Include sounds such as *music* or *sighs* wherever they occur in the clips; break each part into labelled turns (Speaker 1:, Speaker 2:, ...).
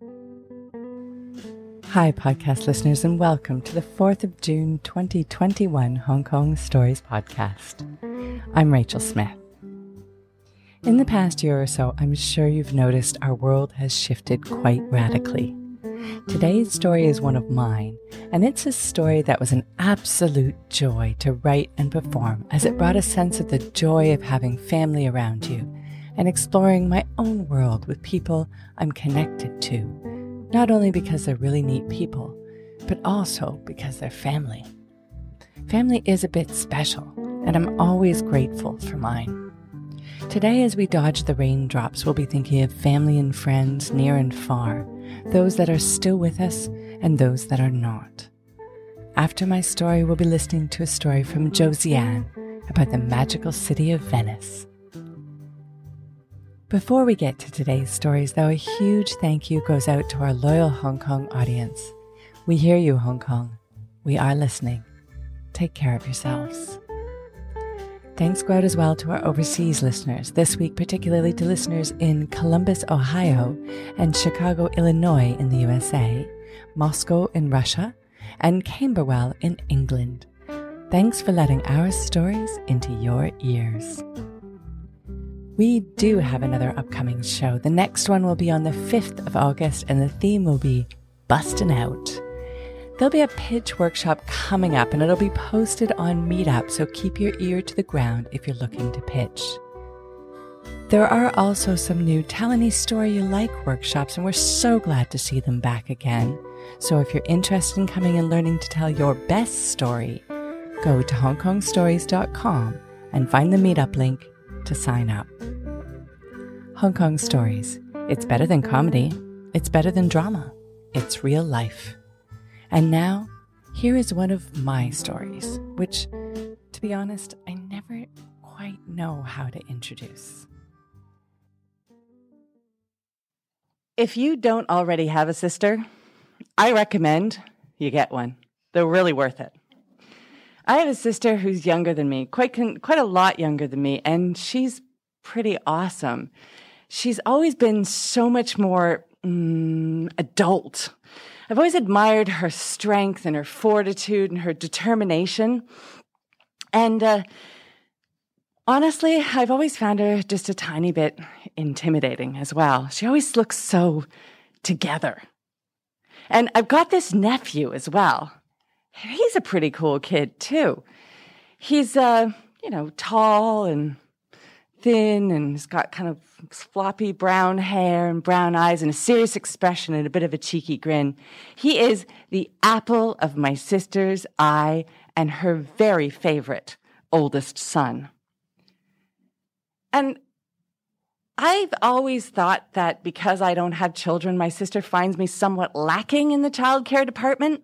Speaker 1: Hi, podcast listeners, and welcome to the 4th of June 2021 Hong Kong Stories podcast. I'm Rachel Smith. In the past year or so, I'm sure you've noticed our world has shifted quite radically. Today's story is one of mine, and it's a story that was an absolute joy to write and perform as it brought a sense of the joy of having family around you and exploring my own world with people I'm connected to, not only because they're really neat people, but also because they're family. Family is a bit special, and I'm always grateful for mine. Today, as we dodge the raindrops, we'll be thinking of family and friends near and far, those that are still with us and those that are not. After my story, we'll be listening to a story from Josiane about the magical city of Venice. Before we get to today's stories, though, a huge thank you goes out to our loyal Hong Kong audience. We hear you, Hong Kong. We are listening. Take care of yourselves. Thanks go out as well to our overseas listeners, this week, particularly to listeners in Columbus, Ohio, and Chicago, Illinois in the USA, Moscow in Russia, and Camberwell in England. Thanks for letting our stories into your ears. We do have another upcoming show. The next one will be on the 5th of August, and the theme will be Bustin' Out. There'll be a pitch workshop coming up and it'll be posted on Meetup, so keep your ear to the ground if you're looking to pitch. There are also some new Tell Any Story You Like workshops, and we're so glad to see them back again. So if you're interested in coming and learning to tell your best story, go to hongkongstories.com and find the Meetup link to sign up. Hong Kong Stories. It's better than comedy. It's better than drama. It's real life. And now, here is one of my stories, which, to be honest, I never quite know how to introduce. If you don't already have a sister, I recommend you get one. They're really worth it. I have a sister who's younger than me, quite quite a lot younger than me, and she's pretty awesome. She's always been so much more mm, adult I've always admired her strength and her fortitude and her determination. And uh, honestly, I've always found her just a tiny bit intimidating as well. She always looks so together. And I've got this nephew as well. He's a pretty cool kid, too. He's, uh, you know, tall and thin and he's got kind of floppy brown hair and brown eyes and a serious expression and a bit of a cheeky grin. He is the apple of my sister's eye and her very favorite oldest son. And I've always thought that because I don't have children, my sister finds me somewhat lacking in the child care department.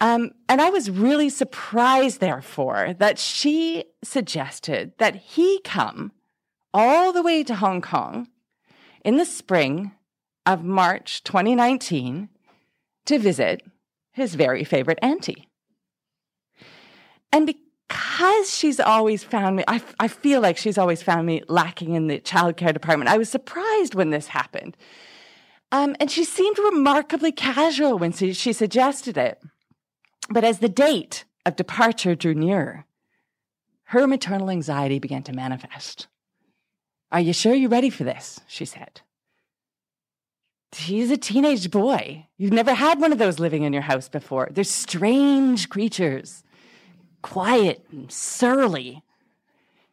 Speaker 1: Um, and I was really surprised, therefore, that she suggested that he come all the way to Hong Kong in the spring of March 2019 to visit his very favorite auntie. And because she's always found me, I, I feel like she's always found me lacking in the childcare department. I was surprised when this happened. Um, and she seemed remarkably casual when she, she suggested it. But as the date of departure drew nearer, her maternal anxiety began to manifest. Are you sure you're ready for this? She said. He's a teenage boy. You've never had one of those living in your house before. They're strange creatures, quiet and surly.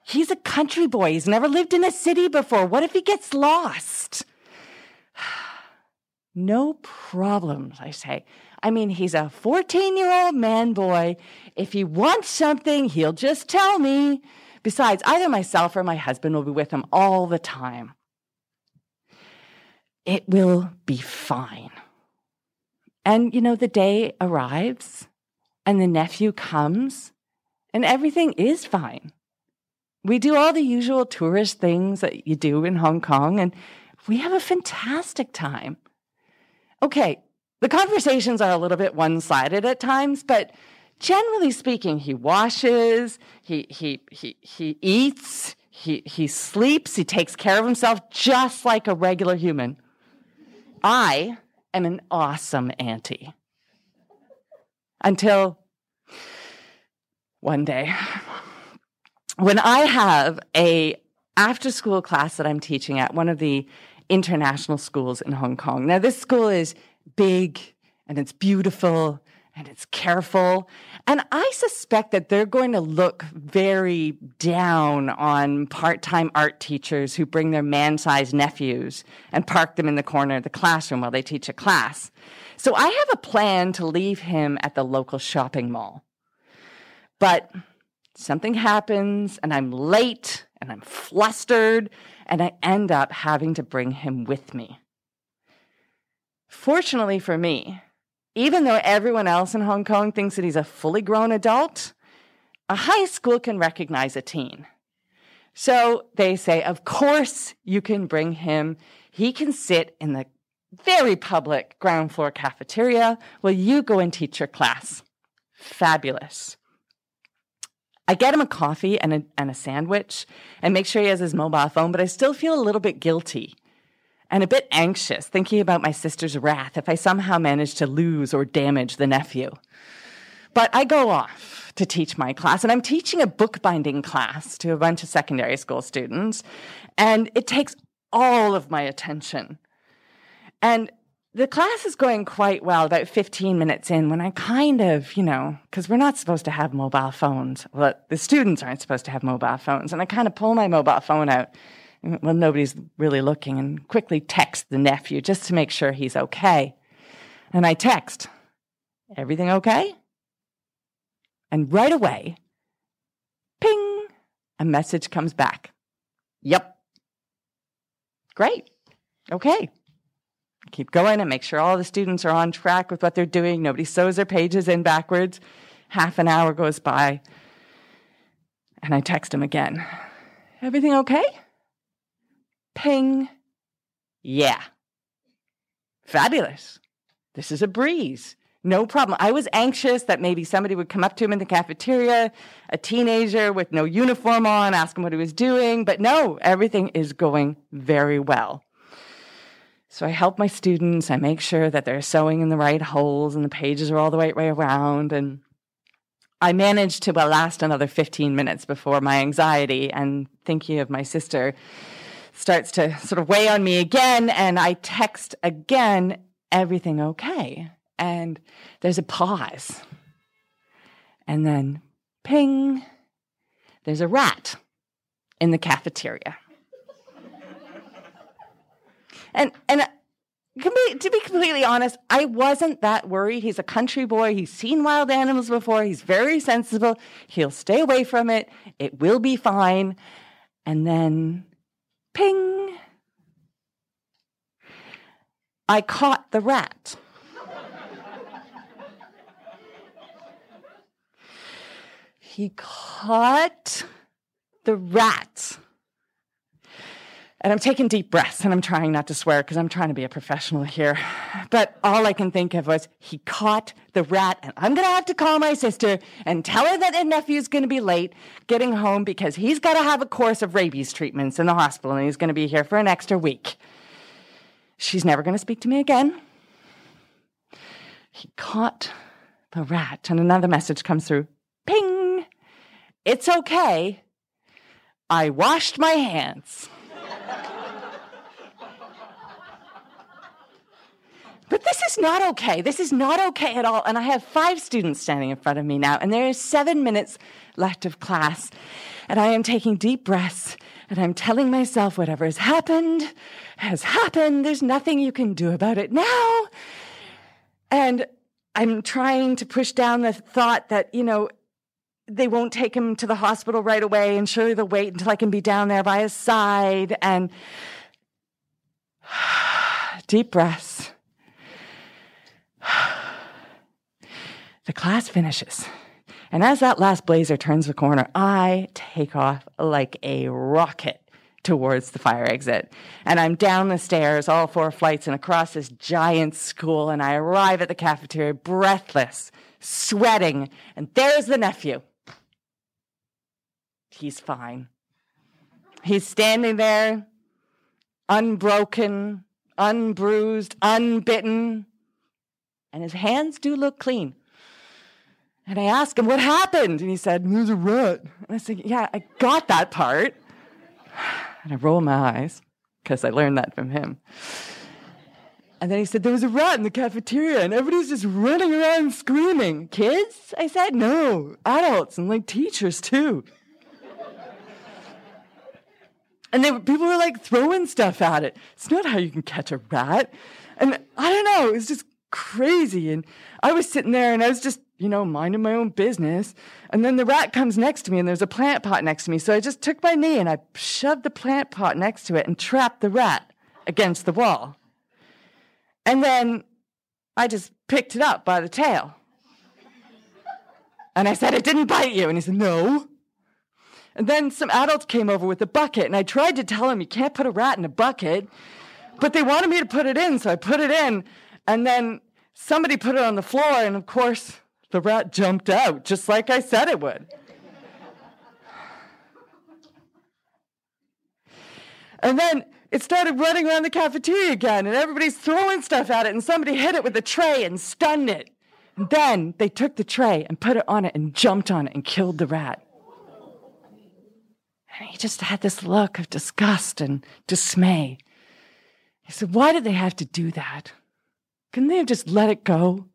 Speaker 1: He's a country boy. He's never lived in a city before. What if he gets lost? *sighs* no problems, I say. I mean, he's a 14 year old man boy. If he wants something, he'll just tell me. Besides, either myself or my husband will be with him all the time. It will be fine. And, you know, the day arrives and the nephew comes and everything is fine. We do all the usual tourist things that you do in Hong Kong and we have a fantastic time. Okay, the conversations are a little bit one sided at times, but generally speaking, he washes, he, he, he, he eats, he, he sleeps, he takes care of himself just like a regular human. I am an awesome auntie. Until one day, when I have a after school class that I'm teaching at one of the international schools in Hong Kong. Now, this school is big and it's beautiful and it's careful. And I suspect that they're going to look very down on part time art teachers who bring their man sized nephews and park them in the corner of the classroom while they teach a class. So I have a plan to leave him at the local shopping mall. But something happens and I'm late and I'm flustered and I end up having to bring him with me. Fortunately for me, even though everyone else in Hong Kong thinks that he's a fully grown adult, a high school can recognize a teen. So they say, of course you can bring him. He can sit in the very public ground floor cafeteria while you go and teach your class. Fabulous. I get him a coffee and a, and a sandwich and make sure he has his mobile phone, but I still feel a little bit guilty and a bit anxious, thinking about my sister's wrath if I somehow manage to lose or damage the nephew. But I go off to teach my class, and I'm teaching a bookbinding class to a bunch of secondary school students, and it takes all of my attention. And the class is going quite well about 15 minutes in when I kind of, you know, because we're not supposed to have mobile phones. Well, the students aren't supposed to have mobile phones. And I kind of pull my mobile phone out well, nobody's really looking, and quickly text the nephew just to make sure he's okay. And I text, Everything okay? And right away, ping, a message comes back. Yep. Great. Okay. Keep going and make sure all the students are on track with what they're doing. Nobody sews their pages in backwards. Half an hour goes by, and I text him again. Everything okay? Ping. Yeah. Fabulous. This is a breeze. No problem. I was anxious that maybe somebody would come up to him in the cafeteria, a teenager with no uniform on, ask him what he was doing. But no, everything is going very well. So I help my students. I make sure that they're sewing in the right holes and the pages are all the right way around. And I managed to last another 15 minutes before my anxiety and thinking of my sister starts to sort of weigh on me again. And I text again, everything okay? And there's a pause. And then ping, there's a rat in the cafeteria. and, and uh, to be completely honest, I wasn't that worried. He's a country boy. He's seen wild animals before. He's very sensible. He'll stay away from it. It will be fine. And then Ping! I caught the rat. he caught the rat. And I'm taking deep breaths and I'm trying not to swear because I'm trying to be a professional here. But all I can think of was he caught the rat and I'm going to have to call my sister and tell her that her nephew's going to be late getting home because he's got to have a course of rabies treatments in the hospital and he's going to be here for an extra week. She's never going to speak to me again. He caught the rat and another message comes through. Ping! It's okay. I washed my hands. But this is not okay. This is not okay at all. And I have five students standing in front of me now, and there is seven minutes left of class. And I am taking deep breaths and I'm telling myself whatever has happened has happened. There's nothing you can do about it now. And I'm trying to push down the thought that, you know, they won't take him to the hospital right away and surely they'll wait until I can be down there by his side and *sighs* deep breaths. *sighs* The class finishes. And as that last blazer turns the corner, I take off like a rocket towards the fire exit. And I'm down the stairs, all four flights, and across this giant school. And I arrive at the cafeteria breathless, sweating. And there's the nephew. He's fine. He's standing there, unbroken, unbruised, unbitten, and his hands do look clean. And I asked him, What happened? And he said, There's a rat. And I said, Yeah, I got that part. *sighs* And I roll my eyes because I learned that from him. And then he said, There was a rat in the cafeteria and everybody's just running around screaming. Kids? I said, No, adults and like teachers too. and they, people were like throwing stuff at it. It's not how you can catch a rat. And I don't know, it was just crazy. And I was sitting there and I was just, you know, minding my own business. And then the rat comes next to me and there's a plant pot next to me. So I just took my knee and I shoved the plant pot next to it and trapped the rat against the wall. And then I just picked it up by the tail. And I said, It didn't bite you. And he said, No. And then some adults came over with a bucket, and I tried to tell him, You can't put a rat in a bucket. But they wanted me to put it in, so I put it in. And then somebody put it on the floor, and of course, the rat jumped out, just like I said it would. and then it started running around the cafeteria again, and everybody's throwing stuff at it, and somebody hit it with a tray and stunned it. And then they took the tray and put it on it and jumped on it and killed the rat. And he just had this look of disgust and dismay. He said, Why did they have to do that? Couldn't they have just let it go?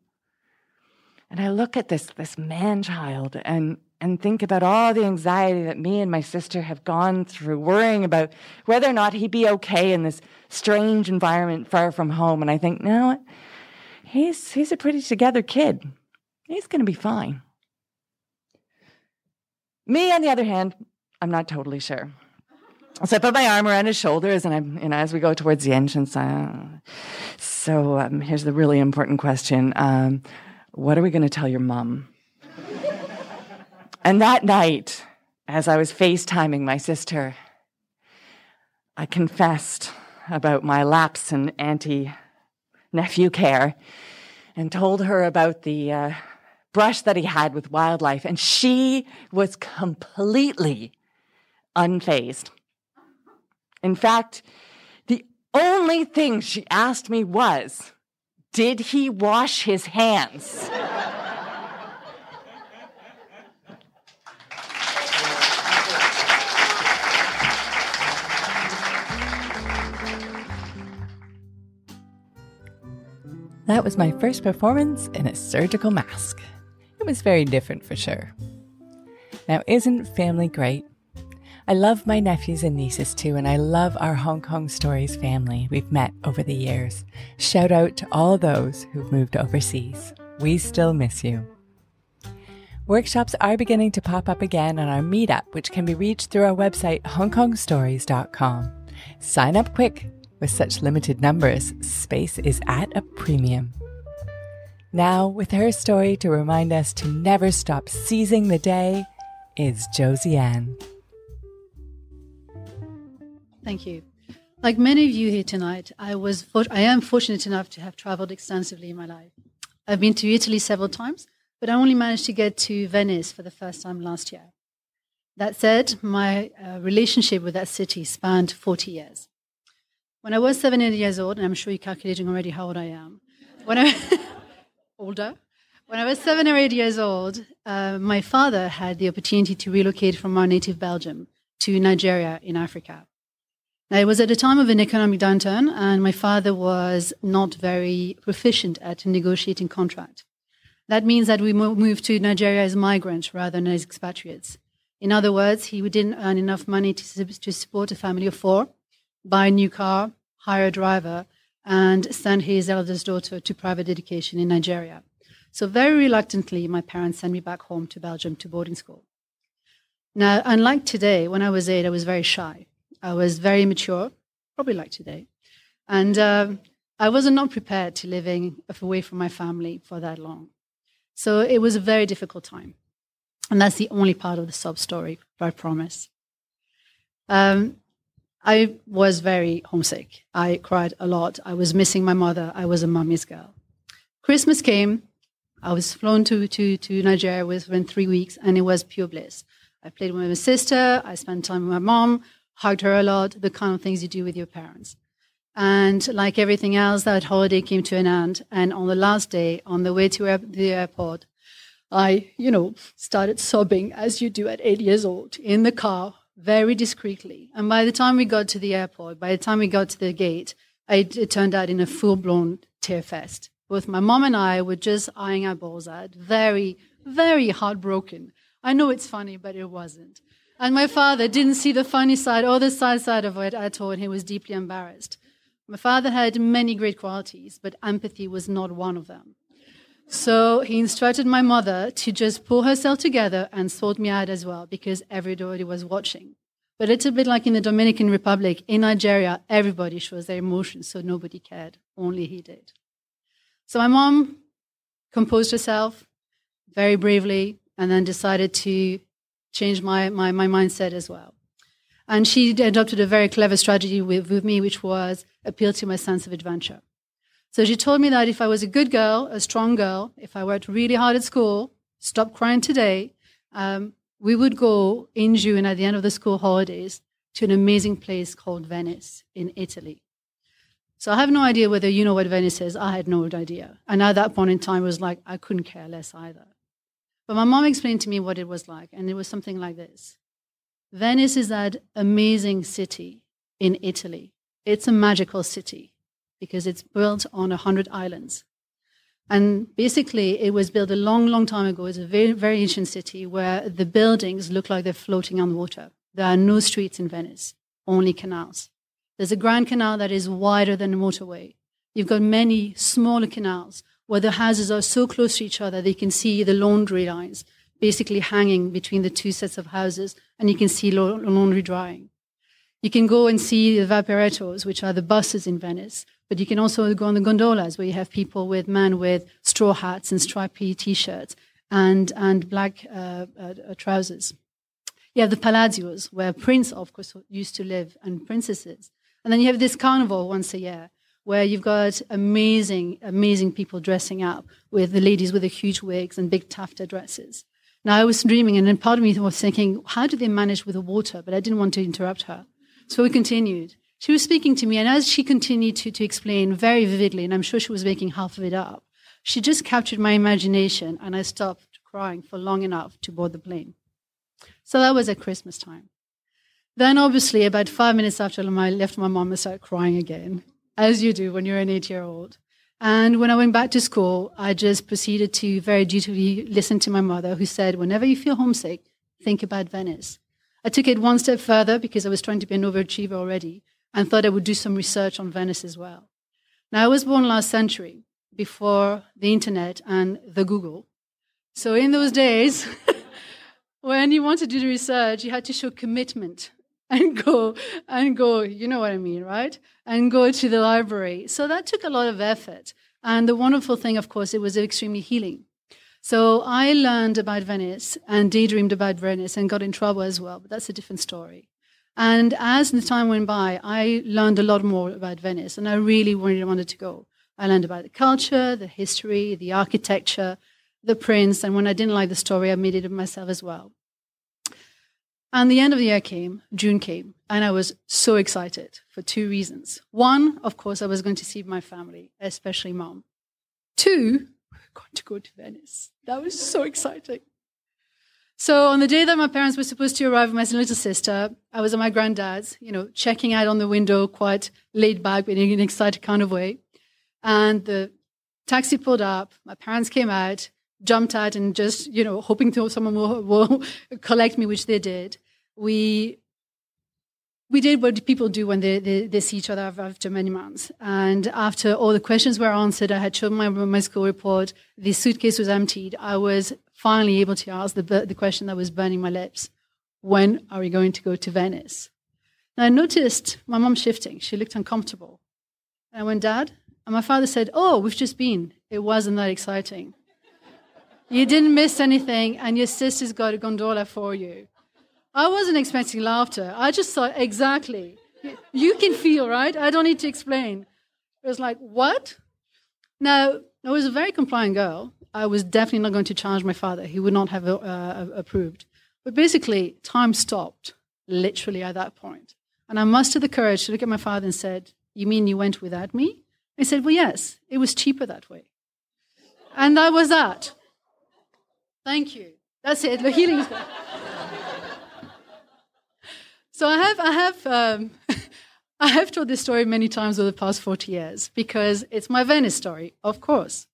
Speaker 1: And I look at this, this man child and and think about all the anxiety that me and my sister have gone through, worrying about whether or not he'd be okay in this strange environment far from home. And I think, no, he's, he's a pretty together kid. He's going to be fine. Me, on the other hand, I'm not totally sure. So I put my arm around his shoulders, and I'm, you know, as we go towards the entrance. Uh, so um, here's the really important question: um, What are we going to tell your mom? And that night, as I was FaceTiming my sister, I confessed about my lapse in auntie nephew care and told her about the uh, brush that he had with wildlife. And she was completely unfazed. In fact, the only thing she asked me was, Did he wash his hands? That was my first performance in a surgical mask. It was very different for sure. Now, isn't family great? I love my nephews and nieces too, and I love our Hong Kong Stories family we've met over the years. Shout out to all those who've moved overseas. We still miss you. Workshops are beginning to pop up again on our meetup, which can be reached through our website, hongkongstories.com. Sign up quick with such limited numbers, space is at a premium. Now, with her story to remind us to never stop seizing the day, is Josiane.
Speaker 2: Thank you. Like many of you here tonight, I was I am fortunate enough to have traveled extensively in my life. I've been to Italy several times, but I only managed to get to Venice for the first time last year. That said, my uh, relationship with that city spanned 40 years. When I was seven, eight years old, and I'm sure you're calculating already how old I am. When I *laughs* older, when I was seven or eight years old, uh, my father had the opportunity to relocate from our native Belgium to Nigeria in Africa. It was at a time of an economic downturn, and my father was not very proficient at negotiating contract. That means that we moved to Nigeria as migrants rather than as expatriates. In other words, he didn't earn enough money to, to support a family of four, buy a new car, hire a driver, and send his eldest daughter to private education in Nigeria. So, very reluctantly, my parents sent me back home to Belgium to boarding school. Now, unlike today, when I was eight, I was very shy. I was very mature, probably like today. And uh, I was not prepared to living away from my family for that long. So, it was a very difficult time. And that's the only part of the sob story, I promise. Um, I was very homesick. I cried a lot. I was missing my mother. I was a mommy's girl. Christmas came. I was flown to, to, to Nigeria within three weeks, and it was pure bliss. I played with my sister. I spent time with my mom, hugged her a lot, the kind of things you do with your parents. And like everything else, that holiday came to an end. And on the last day, on the way to the airport, I, you know, started sobbing as you do at eight years old in the car very discreetly. And by the time we got to the airport, by the time we got to the gate, it, it turned out in a full blown tear fest. Both my mom and I were just eyeing our balls out, very, very heartbroken. I know it's funny, but it wasn't. And my father didn't see the funny side or the sad side of it at all, and he was deeply embarrassed. My father had many great qualities, but empathy was not one of them. So he instructed my mother to just pull herself together and sort me out as well because everybody was watching. But it's a bit like in the Dominican Republic, in Nigeria, everybody shows their emotions, so nobody cared. Only he did. So my mom composed herself very bravely and then decided to change my, my, my mindset as well. And she adopted a very clever strategy with, with me, which was appeal to my sense of adventure. So she told me that if I was a good girl, a strong girl, if I worked really hard at school, stop crying today, um, we would go in June at the end of the school holidays to an amazing place called Venice in Italy. So I have no idea whether you know what Venice is. I had no idea. And at that point in time, was like I couldn't care less either. But my mom explained to me what it was like, and it was something like this Venice is that amazing city in Italy. It's a magical city because it's built on a hundred islands. And basically, it was built a long, long time ago. It's a very, very ancient city where the buildings look like they're floating on water. There are no streets in Venice, only canals. There's a grand canal that is wider than a motorway. You've got many smaller canals where the houses are so close to each other they can see the laundry lines basically hanging between the two sets of houses, and you can see laundry drying. You can go and see the vaporettos, which are the buses in Venice, but you can also go on the gondolas where you have people with men with straw hats and stripy t-shirts and, and black uh, uh, uh, trousers. You have the palazios where prince, of course, used to live and princesses. And then you have this carnival once a year where you've got amazing, amazing people dressing up with the ladies with the huge wigs and big taffeta dresses. Now I was dreaming, and then part of me was thinking, how do they manage with the water? But I didn't want to interrupt her. So we continued. She was speaking to me, and as she continued to, to explain very vividly, and I'm sure she was making half of it up, she just captured my imagination, and I stopped crying for long enough to board the plane. So that was at Christmas time. Then, obviously, about five minutes after I left my mom, I started crying again, as you do when you're an eight year old. And when I went back to school, I just proceeded to very dutifully listen to my mother, who said, Whenever you feel homesick, think about Venice. I took it one step further because I was trying to be an overachiever already and thought I would do some research on Venice as well. Now, I was born last century before the internet and the Google. So, in those days, *laughs* when you wanted to do research, you had to show commitment and go and go, you know what I mean, right? And go to the library. So that took a lot of effort. And the wonderful thing, of course, it was extremely healing so I learned about Venice and daydreamed about Venice and got in trouble as well, but that's a different story. And as the time went by, I learned a lot more about Venice, and I really really wanted to go. I learned about the culture, the history, the architecture, the prince, and when I didn't like the story, I made it myself as well. And the end of the year came, June came, and I was so excited for two reasons. One, of course, I was going to see my family, especially mom. Two, we were going to go to Venice. That was so exciting. So on the day that my parents were supposed to arrive with my little sister, I was at my granddad's, you know, checking out on the window, quite laid back, but in an excited kind of way. And the taxi pulled up. My parents came out, jumped out, and just, you know, hoping to someone will, will *laughs* collect me, which they did. We we did what people do when they, they, they, see each other after many months. And after all the questions were answered, I had shown my, my school report, the suitcase was emptied. I was finally able to ask the, the question that was burning my lips When are we going to go to Venice? And I noticed my mom shifting. She looked uncomfortable. And I went, Dad? And my father said, Oh, we've just been. It wasn't that exciting. you didn't miss anything, and your sister's got a gondola for you. I wasn't expecting laughter. I just thought, exactly. You can feel, right? I don't need to explain. It was like, what? Now, I was a very compliant girl. I was definitely not going to challenge my father. He would not have uh, approved. But basically, time stopped literally at that point. And I mustered the courage to look at my father and said, You mean you went without me? I said, Well, yes, it was cheaper that way. And that was that. Thank you. That's it. The healing is gone. So I have, I have, um, *laughs* I have told this story many times over the past 40 years because it's my Venice story, of course.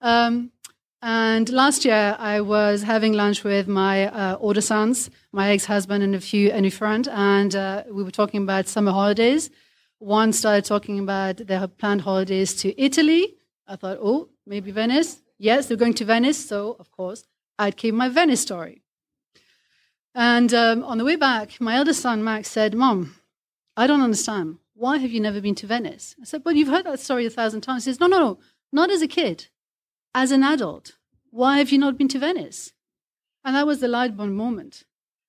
Speaker 2: Um, and last year, I was having lunch with my uh, older sons, my ex-husband, and a few a friend, and uh, we were talking about summer holidays. One started talking about their planned holidays to Italy. I thought, oh, maybe Venice. Yes, they're going to Venice, so of course I'd keep my Venice story. And um, on the way back, my eldest son Max said, "Mom, I don't understand. Why have you never been to Venice?" I said, "But you've heard that story a thousand times." He says, "No, no, no, not as a kid." as an adult, why have you not been to Venice? And that was the light bulb moment.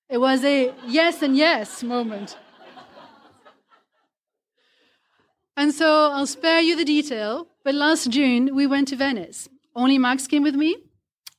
Speaker 2: It was a yes and yes moment. and so I'll spare you the detail, but last June we went to Venice. Only Max came with me,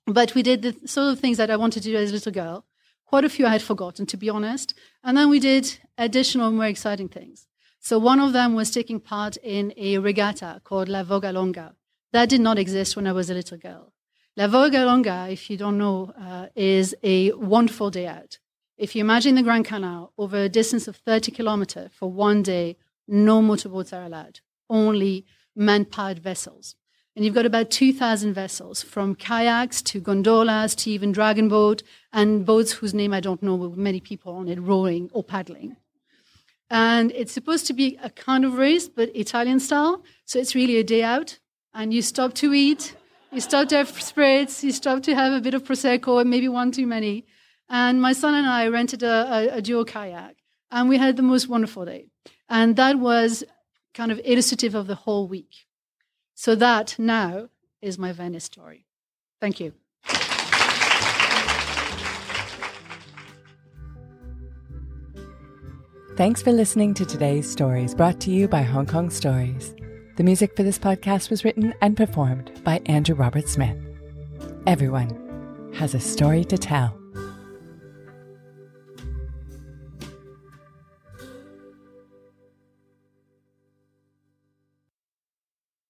Speaker 2: but we did the sort of things that I wanted to do as a little girl. Quite a few I had forgotten, to be honest. And then we did additional, more exciting things. So one of them was taking part in a regatta called La Vogalonga, that did not exist when I was a little girl. La Vogalonga, if you don't know, uh, is a wonderful day out. If you imagine the Grand Canal over a distance of 30 kilometers for one day, no motorboats are allowed, only man powered vessels. And you've got about 2,000 vessels, from kayaks to gondolas to even dragon boat, and boats whose name I don't know, with many people on it rowing or paddling. And it's supposed to be a kind of race, but Italian style. So it's really a day out and you stop to eat, you stop to have spirits, you stop to have a bit of prosecco and maybe one too many. And my son and I rented a, a, a dual kayak, and we had the most wonderful day. And that was kind of illustrative of the whole week. So that now is my Venice story. Thank you.
Speaker 1: Thanks for listening to today's stories brought to you by Hong Kong Stories. The music for this podcast was written and performed by Andrew Robert Smith. Everyone has a story to tell.